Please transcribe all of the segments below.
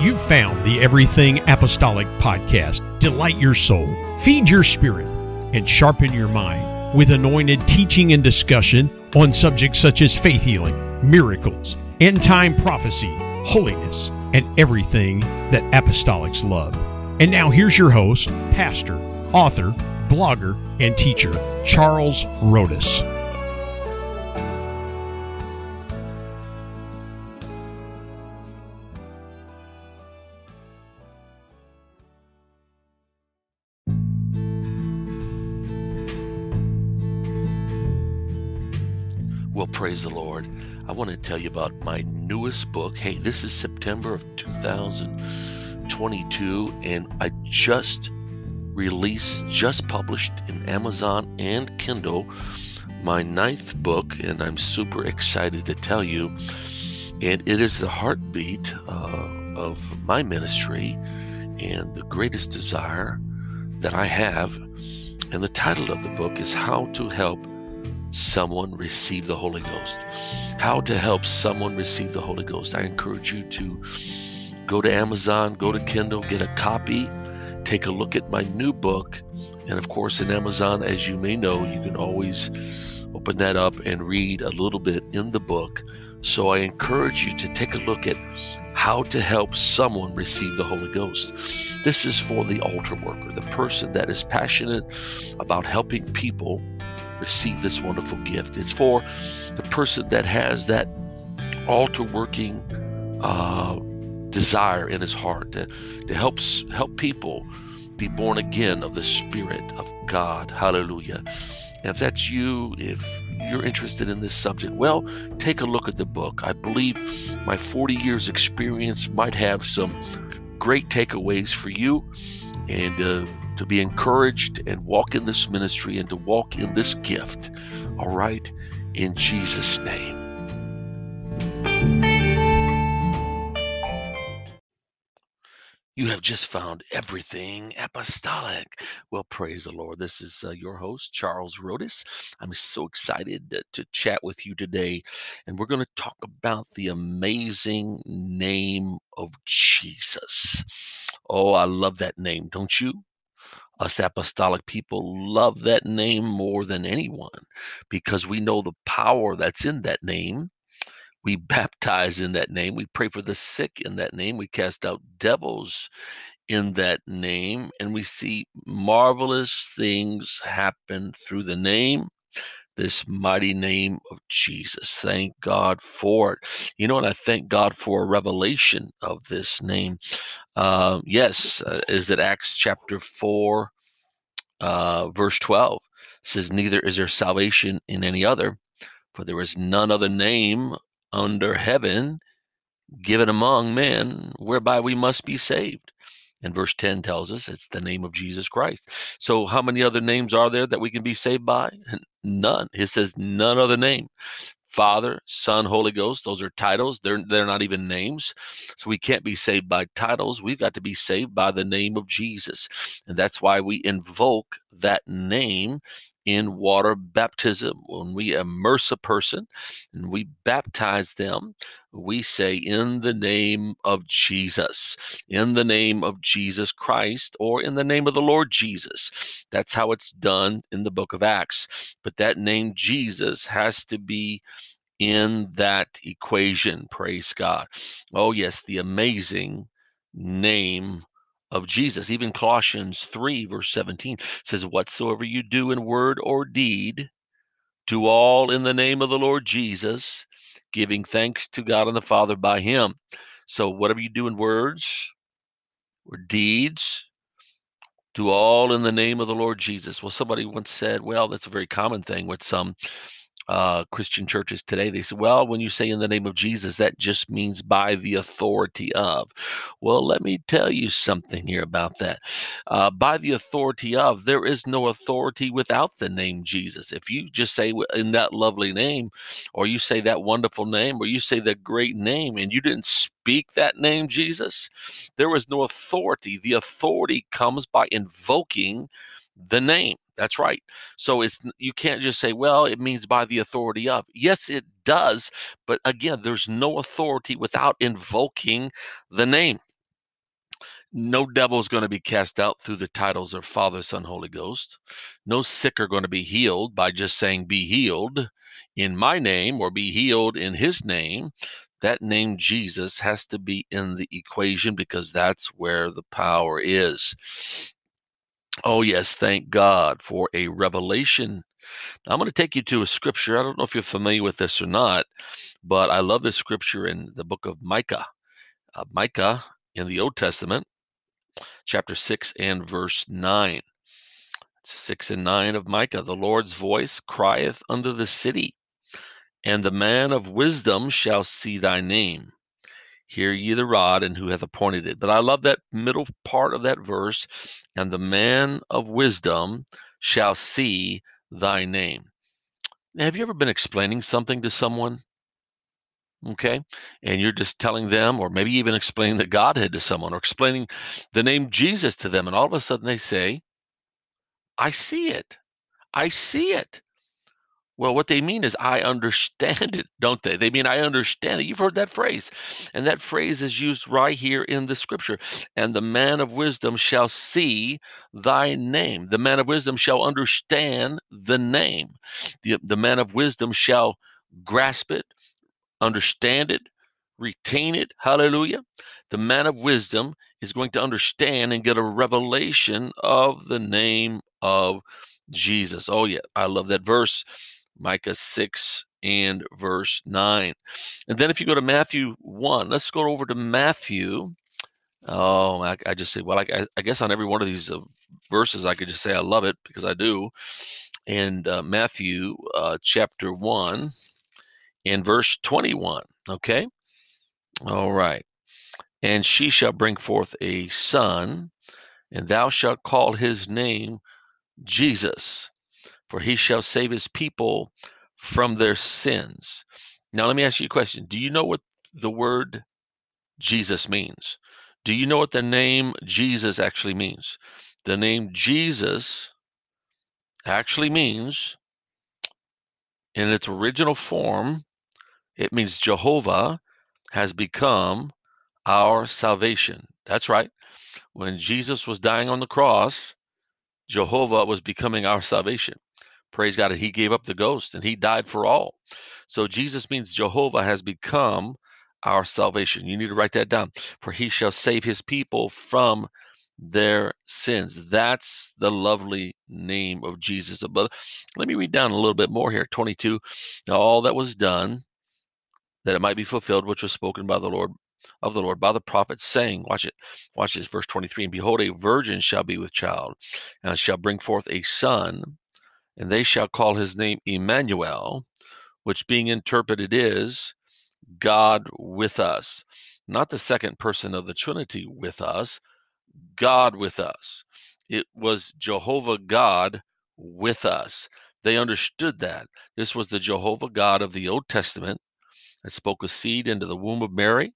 You've found the Everything Apostolic podcast. Delight your soul, feed your spirit, and sharpen your mind with anointed teaching and discussion on subjects such as faith healing, miracles, end time prophecy, holiness, and everything that apostolics love. And now here's your host, pastor, author, blogger, and teacher, Charles Rhodus. Well, praise the Lord. I want to tell you about my newest book. Hey, this is September of 2022, and I just released, just published in Amazon and Kindle my ninth book, and I'm super excited to tell you. And it is the heartbeat uh, of my ministry and the greatest desire that I have. And the title of the book is How to Help someone receive the Holy Ghost. How to help someone receive the Holy Ghost. I encourage you to go to Amazon, go to Kindle, get a copy, take a look at my new book. And of course, in Amazon, as you may know, you can always open that up and read a little bit in the book. So I encourage you to take a look at how to help someone receive the Holy Ghost. This is for the altar worker, the person that is passionate about helping people receive this wonderful gift. It's for the person that has that altar working uh, desire in his heart to, to help help people be born again of the Spirit of God. Hallelujah. If that's you, if you're interested in this subject, well, take a look at the book. I believe my 40 years experience might have some great takeaways for you. And uh, to be encouraged and walk in this ministry and to walk in this gift. All right? In Jesus' name. You have just found everything apostolic. Well, praise the Lord. This is uh, your host, Charles Rhodus. I'm so excited to chat with you today. And we're going to talk about the amazing name of Jesus. Oh, I love that name, don't you? Us apostolic people love that name more than anyone because we know the power that's in that name. We baptize in that name. We pray for the sick in that name. We cast out devils in that name. And we see marvelous things happen through the name this mighty name of Jesus. Thank God for it. You know, and I thank God for a revelation of this name. Uh, yes, uh, is it Acts chapter 4, uh, verse 12? says, Neither is there salvation in any other, for there is none other name under heaven given among men whereby we must be saved. And verse 10 tells us it's the name of Jesus Christ. So, how many other names are there that we can be saved by? None. It says none other name. Father, Son, Holy Ghost, those are titles. They're they're not even names. So we can't be saved by titles. We've got to be saved by the name of Jesus. And that's why we invoke that name in water baptism. When we immerse a person and we baptize them, we say, In the name of Jesus, in the name of Jesus Christ, or in the name of the Lord Jesus. That's how it's done in the book of Acts. But that name Jesus has to be in that equation. Praise God. Oh, yes, the amazing name of Jesus. Even Colossians 3, verse 17 says, Whatsoever you do in word or deed, do all in the name of the Lord Jesus, giving thanks to God and the Father by Him. So, whatever you do in words or deeds, do all in the name of the Lord Jesus. Well, somebody once said, Well, that's a very common thing with some uh, Christian churches today. They say, well, when you say in the name of Jesus, that just means by the authority of. Well, let me tell you something here about that. Uh, by the authority of, there is no authority without the name Jesus. If you just say in that lovely name, or you say that wonderful name, or you say that great name, and you didn't speak that name, Jesus, there was no authority. The authority comes by invoking the name. That's right. So it's you can't just say, well, it means by the authority of. Yes, it does, but again, there's no authority without invoking the name. No devil is going to be cast out through the titles of Father, Son, Holy Ghost. No sick are going to be healed by just saying, Be healed in my name or be healed in his name. That name Jesus has to be in the equation because that's where the power is. Oh, yes, thank God for a revelation. I'm going to take you to a scripture. I don't know if you're familiar with this or not, but I love this scripture in the book of Micah. Uh, Micah in the Old Testament, chapter 6 and verse 9. 6 and 9 of Micah The Lord's voice crieth unto the city, and the man of wisdom shall see thy name. Hear ye the rod, and who hath appointed it. But I love that middle part of that verse, and the man of wisdom shall see thy name. Have you ever been explaining something to someone? Okay. And you're just telling them, or maybe even explaining the Godhead to someone, or explaining the name Jesus to them. And all of a sudden they say, I see it. I see it. Well, what they mean is, I understand it, don't they? They mean, I understand it. You've heard that phrase. And that phrase is used right here in the scripture. And the man of wisdom shall see thy name. The man of wisdom shall understand the name. The, the man of wisdom shall grasp it, understand it, retain it. Hallelujah. The man of wisdom is going to understand and get a revelation of the name of Jesus. Oh, yeah. I love that verse. Micah 6 and verse 9. And then if you go to Matthew 1, let's go over to Matthew. Oh, I, I just say, well, I, I, guess on every one of these uh, verses, I could just say I love it because I do. And uh, Matthew uh, chapter 1 and verse 21. Okay. All right. And she shall bring forth a son, and thou shalt call his name Jesus for he shall save his people from their sins. Now, let me ask you a question. Do you know what the word Jesus means? Do you know what the name Jesus actually means? The name Jesus actually means, in its original form, it means Jehovah has become our salvation. That's right. When Jesus was dying on the cross, Jehovah was becoming our salvation. Praise God. He gave up the ghost and he died for all. So Jesus means Jehovah has become our salvation. You need to write that down. For he shall save his people from their sins. That's the lovely name of Jesus. But let me read down a little bit more here. 22. Now, all that was done that it might be fulfilled, which was spoken by the Lord of the Lord by the prophets, saying, Watch it, watch this, verse 23 And behold, a virgin shall be with child, and shall bring forth a son, and they shall call his name Emmanuel, which being interpreted is God with us. Not the second person of the Trinity with us, God with us. It was Jehovah God with us. They understood that. This was the Jehovah God of the Old Testament that spoke a seed into the womb of Mary.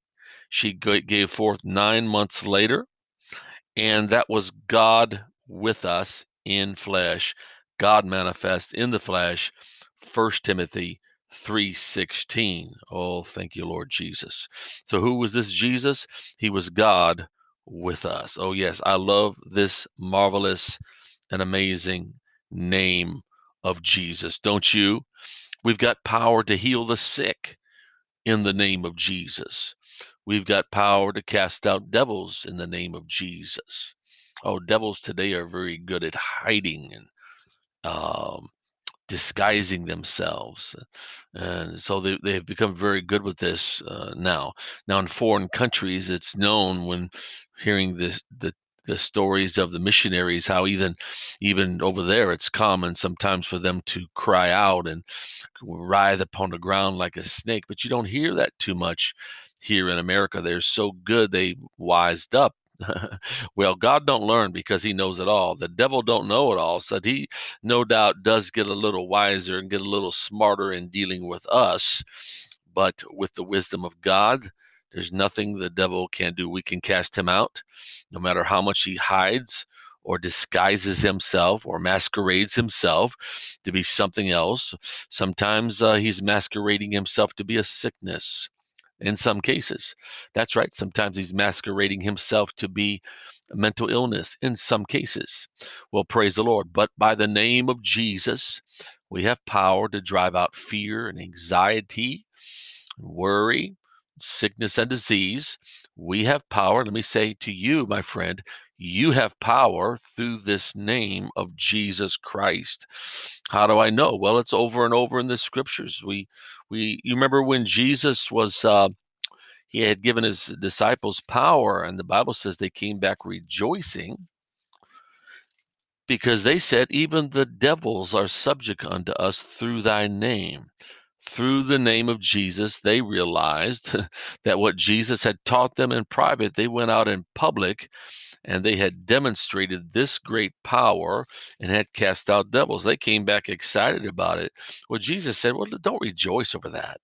She gave forth nine months later, and that was God with us in flesh God manifest in the flesh. 1 Timothy 3:16. Oh, thank you, Lord Jesus. So who was this Jesus? He was God with us. Oh yes, I love this marvelous and amazing name of Jesus. Don't you? We've got power to heal the sick in the name of Jesus. We've got power to cast out devils in the name of Jesus. Oh, devils today are very good at hiding and um, disguising themselves. And so they, they've become very good with this uh, now. Now, in foreign countries, it's known when hearing this, the the stories of the missionaries how even even over there it's common sometimes for them to cry out and writhe upon the ground like a snake but you don't hear that too much here in america they're so good they wised up well, God don't learn because he knows it all. The devil don't know it all. So he no doubt does get a little wiser and get a little smarter in dealing with us. But with the wisdom of God, there's nothing the devil can do. We can cast him out no matter how much he hides or disguises himself or masquerades himself to be something else. Sometimes uh, he's masquerading himself to be a sickness in some cases. That's right. Sometimes he's masquerading himself to be mental illness in some cases. Well, praise the Lord. But by the name of Jesus, we have power to drive out fear and anxiety, worry, sickness, and disease. We have power. Let me say to you, my friend, you have power through this name of Jesus Christ. How do I know? Well, it's over and over in the scriptures. We, we, you remember when Jesus was, uh, he had given his disciples power, and the Bible says they came back rejoicing because they said, Even the devils are subject unto us through thy name. Through the name of Jesus, they realized that what Jesus had taught them in private, they went out in public and they had demonstrated this great power and had cast out devils. They came back excited about it. Well, Jesus said, Well, don't rejoice over that.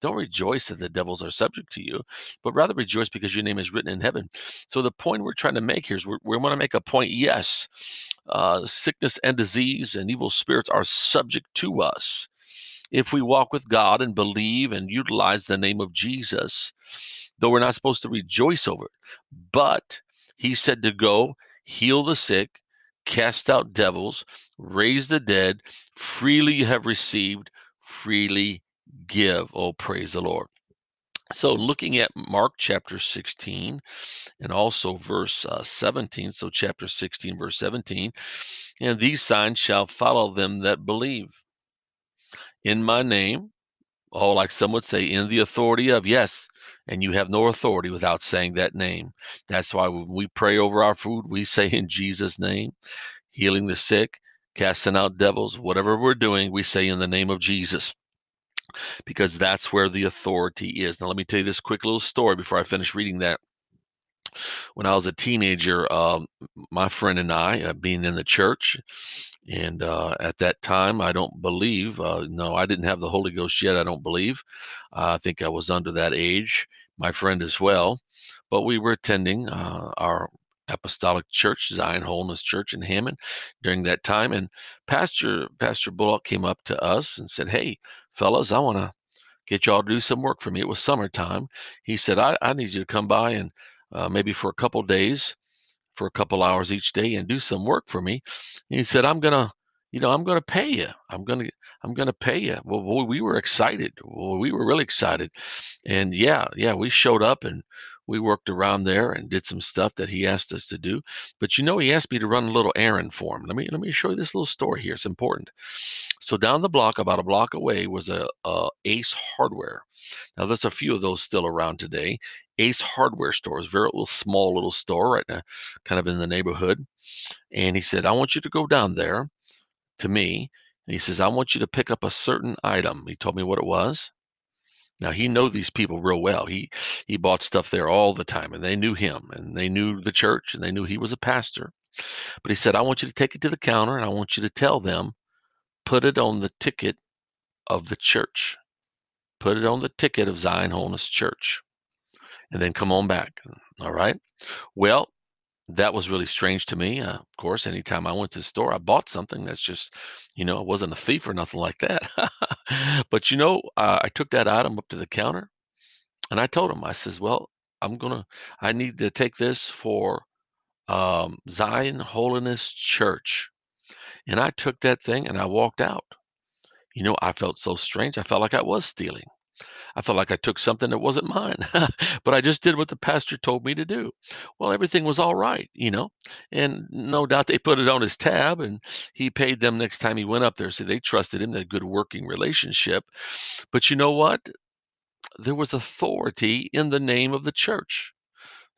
Don't rejoice that the devils are subject to you, but rather rejoice because your name is written in heaven. So, the point we're trying to make here is we want to make a point yes, uh, sickness and disease and evil spirits are subject to us if we walk with God and believe and utilize the name of Jesus, though we're not supposed to rejoice over it. But he said to go heal the sick, cast out devils, raise the dead, freely you have received, freely give. Oh, praise the Lord. So, looking at Mark chapter 16 and also verse uh, 17, so chapter 16, verse 17, and these signs shall follow them that believe. In my name, oh, like some would say, in the authority of, yes, and you have no authority without saying that name. That's why when we pray over our food, we say in Jesus' name, healing the sick, casting out devils, whatever we're doing, we say in the name of Jesus because that's where the authority is. Now, let me tell you this quick little story before I finish reading that. When I was a teenager, um, my friend and I, uh, being in the church, and uh, at that time, I don't believe, uh, no, I didn't have the Holy Ghost yet, I don't believe. I think I was under that age, my friend as well. But we were attending uh, our apostolic church, Zion Holiness Church in Hammond during that time. And Pastor Pastor Bullock came up to us and said, Hey, fellas, I want to get y'all to do some work for me. It was summertime. He said, I, I need you to come by and uh, maybe for a couple days for a couple hours each day and do some work for me. And he said, I'm going to, you know, I'm going to pay you. I'm going to, I'm going to pay you. Well, boy, we were excited. Well, we were really excited. And yeah, yeah, we showed up and we worked around there and did some stuff that he asked us to do. But you know, he asked me to run a little errand for him. Let me, let me show you this little story here. It's important. So down the block, about a block away, was a, a Ace Hardware. Now, there's a few of those still around today. Ace Hardware stores, very little small little store right now, kind of in the neighborhood. And he said, I want you to go down there to me. And he says, I want you to pick up a certain item. He told me what it was. Now he know these people real well. He he bought stuff there all the time, and they knew him, and they knew the church, and they knew he was a pastor. But he said, I want you to take it to the counter, and I want you to tell them, put it on the ticket of the church. Put it on the ticket of Zion Holiness Church and then come on back. All right. Well, that was really strange to me. Uh, of course, anytime I went to the store, I bought something that's just, you know, I wasn't a thief or nothing like that. but, you know, uh, I took that item up to the counter and I told him, I says, well, I'm to, I need to take this for um, Zion Holiness Church. And I took that thing and I walked out. You know, I felt so strange. I felt like I was stealing. I felt like I took something that wasn't mine, but I just did what the pastor told me to do. Well, everything was all right, you know, and no doubt they put it on his tab and he paid them next time he went up there. So they trusted him, a good working relationship. But you know what? There was authority in the name of the church.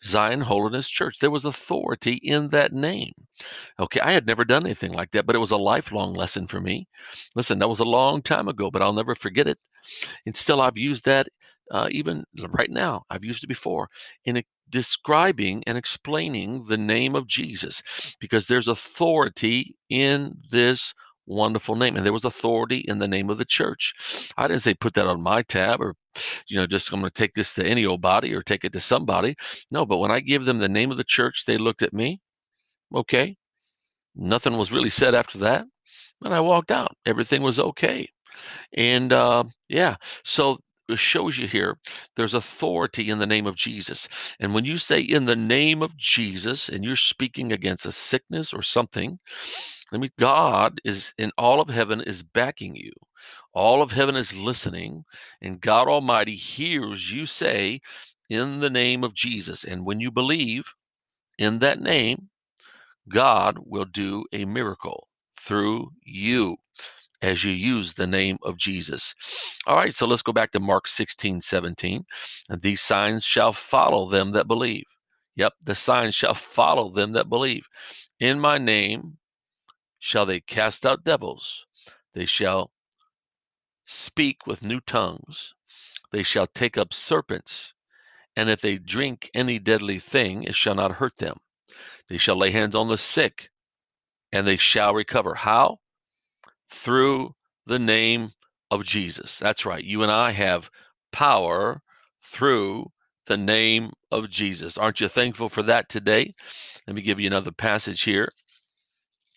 Zion Holiness Church. There was authority in that name. Okay, I had never done anything like that, but it was a lifelong lesson for me. Listen, that was a long time ago, but I'll never forget it. And still, I've used that uh, even right now. I've used it before in describing and explaining the name of Jesus because there's authority in this wonderful name. And there was authority in the name of the church. I didn't say put that on my tab or, you know, just I'm going to take this to any old body or take it to somebody. No, but when I give them the name of the church, they looked at me. Okay. Nothing was really said after that. And I walked out. Everything was okay. And uh, yeah, so shows you here there's authority in the name of Jesus. And when you say in the name of Jesus and you're speaking against a sickness or something, I mean, God is in all of heaven is backing you. All of heaven is listening, and God Almighty hears you say, in the name of Jesus. And when you believe in that name, God will do a miracle through you as you use the name of Jesus. All right, so let's go back to Mark 16, 17. And these signs shall follow them that believe. Yep, the signs shall follow them that believe. In my name shall they cast out devils. They shall speak with new tongues. They shall take up serpents. And if they drink any deadly thing, it shall not hurt them. They shall lay hands on the sick, and they shall recover. How? Through the name of Jesus. That's right. You and I have power through the name of Jesus. Aren't you thankful for that today? Let me give you another passage here.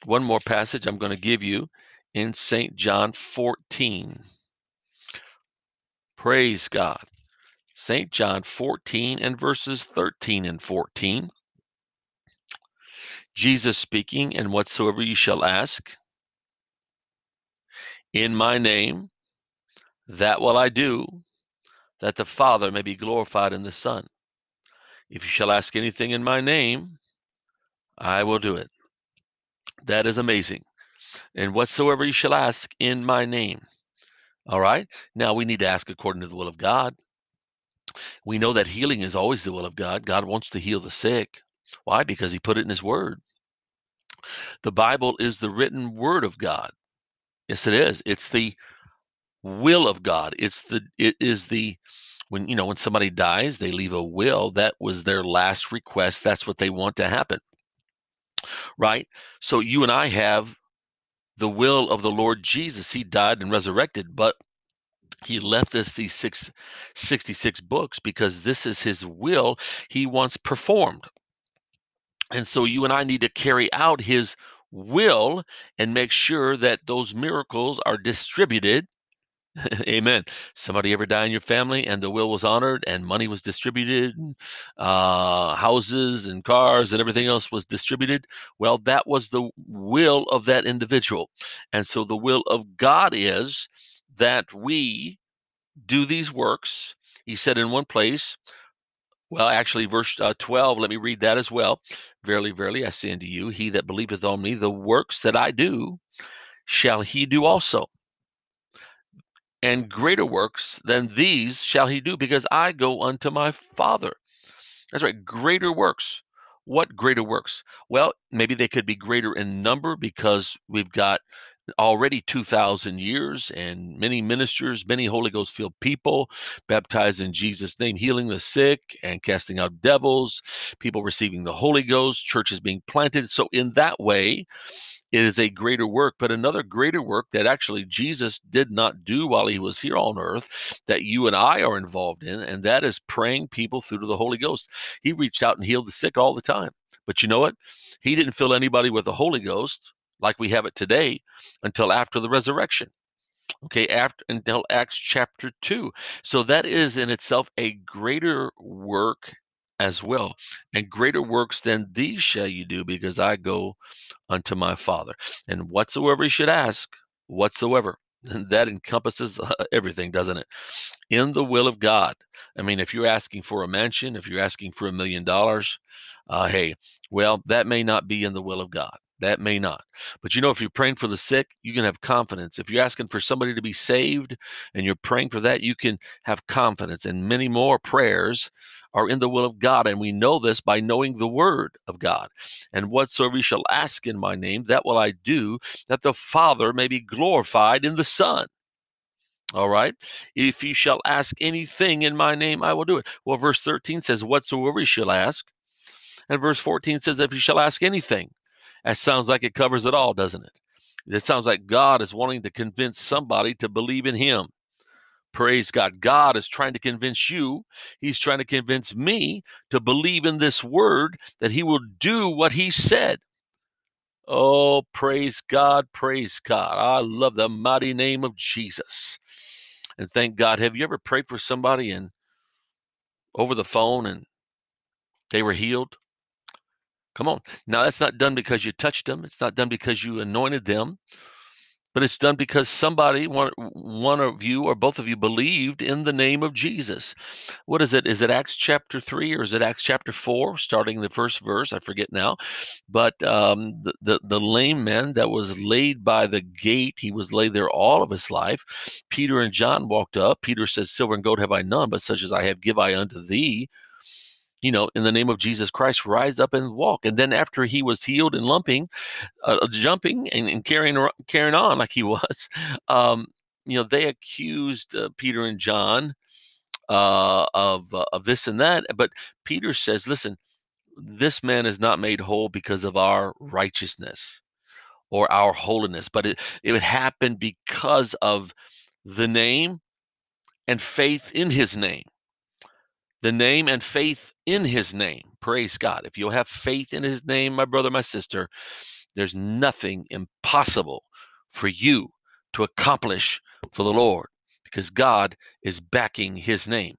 One more passage I'm going to give you in St. John 14. Praise God. St. John 14 and verses 13 and 14. Jesus speaking, and whatsoever you shall ask in my name, that will I do, that the Father may be glorified in the Son. If you shall ask anything in my name, I will do it. That is amazing. And whatsoever you shall ask in my name. All right. Now we need to ask according to the will of God. We know that healing is always the will of God. God wants to heal the sick. Why? Because he put it in his word. The Bible is the written word of God. Yes, it is. It's the will of God. It's the it is the when you know when somebody dies, they leave a will. That was their last request. That's what they want to happen. Right? So you and I have the will of the Lord Jesus. He died and resurrected, but he left us these six, 66 books because this is his will he wants performed. And so you and I need to carry out his will and make sure that those miracles are distributed. Amen. Somebody ever die in your family and the will was honored and money was distributed, uh, houses and cars and everything else was distributed? Well, that was the will of that individual. And so the will of God is that we do these works. He said in one place, well, actually, verse uh, 12, let me read that as well. Verily, verily, I say unto you, he that believeth on me, the works that I do, shall he do also. And greater works than these shall he do, because I go unto my Father. That's right, greater works. What greater works? Well, maybe they could be greater in number because we've got already 2,000 years and many ministers, many Holy Ghost filled people baptized in Jesus' name, healing the sick and casting out devils, people receiving the Holy Ghost, churches being planted. So, in that way, it is a greater work, but another greater work that actually Jesus did not do while he was here on earth that you and I are involved in, and that is praying people through to the Holy Ghost. He reached out and healed the sick all the time. But you know what? He didn't fill anybody with the Holy Ghost like we have it today until after the resurrection okay after until acts chapter 2 so that is in itself a greater work as well and greater works than these shall you do because i go unto my father. And whatsoever you should ask whatsoever that encompasses uh, everything doesn't it? In the will of god. I mean if you're asking for a mansion if you're asking for a million dollars uh, hey well that may not be in the will of god that may not. But you know, if you're praying for the sick, you can have confidence. If you're asking for somebody to be saved and you're praying for that, you can have confidence. And many more prayers are in the will of God. And we know this by knowing the word of God. And whatsoever you shall ask in my name, that will I do, that the Father may be glorified in the Son. All right. If you shall ask anything in my name, I will do it. Well, verse 13 says, Whatsoever you shall ask. And verse 14 says, If you shall ask anything. That sounds like it covers it all, doesn't it? It sounds like God is wanting to convince somebody to believe in Him. Praise God. God is trying to convince you, He's trying to convince me to believe in this word that He will do what He said. Oh, praise God, praise God. I love the mighty name of Jesus. and thank God. Have you ever prayed for somebody and over the phone and they were healed? Come on. Now, that's not done because you touched them, it's not done because you anointed them, but it's done because somebody, one, one of you or both of you, believed in the name of Jesus. What is it? Is it Acts chapter 3 or is it Acts chapter 4, starting the first verse? I forget now. But um, the, the, the lame man that was laid by the gate, he was laid there all of his life. Peter and John walked up. Peter says, Silver and gold have I none, but such as I have give I unto thee you know, in the name of Jesus Christ, rise up and walk. And then after he was healed and lumping, uh, uh jumping and, and, carrying carrying on like he was, um, you know, they accused uh, Peter and John uh, of uh, of this and that. But Peter says, "Listen, this man is not made whole because of our righteousness or our holiness, but it it would happen because of the name and faith in His name." The name and faith in his name. Praise God. If you'll have faith in his name, my brother, my sister, there's nothing impossible for you to accomplish for the Lord because God is backing his name.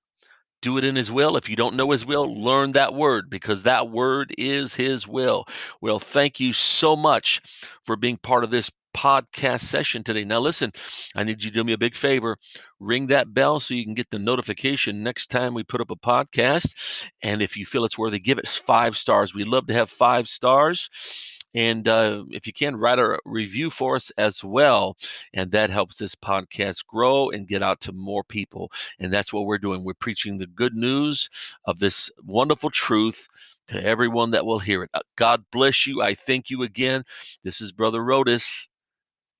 Do it in his will. If you don't know his will, learn that word because that word is his will. Well, thank you so much for being part of this podcast session today. Now, listen, I need you to do me a big favor. Ring that bell so you can get the notification next time we put up a podcast. And if you feel it's worthy, give it five stars. We love to have five stars. And uh, if you can, write a review for us as well. And that helps this podcast grow and get out to more people. And that's what we're doing. We're preaching the good news of this wonderful truth to everyone that will hear it. Uh, God bless you. I thank you again. This is Brother Rhodus.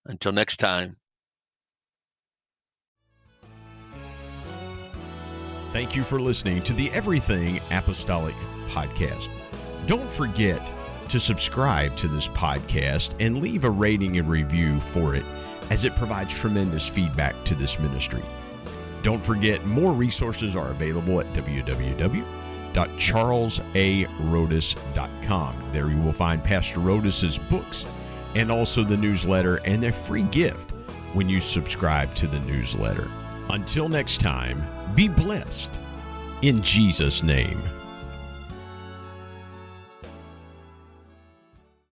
Until next time. Thank you for listening to the Everything Apostolic Podcast. Don't forget to subscribe to this podcast and leave a rating and review for it as it provides tremendous feedback to this ministry. Don't forget, more resources are available at www.charlesarhodus.com. There you will find Pastor Rhodus's books and also the newsletter and a free gift when you subscribe to the newsletter. Until next time, be blessed in Jesus' name.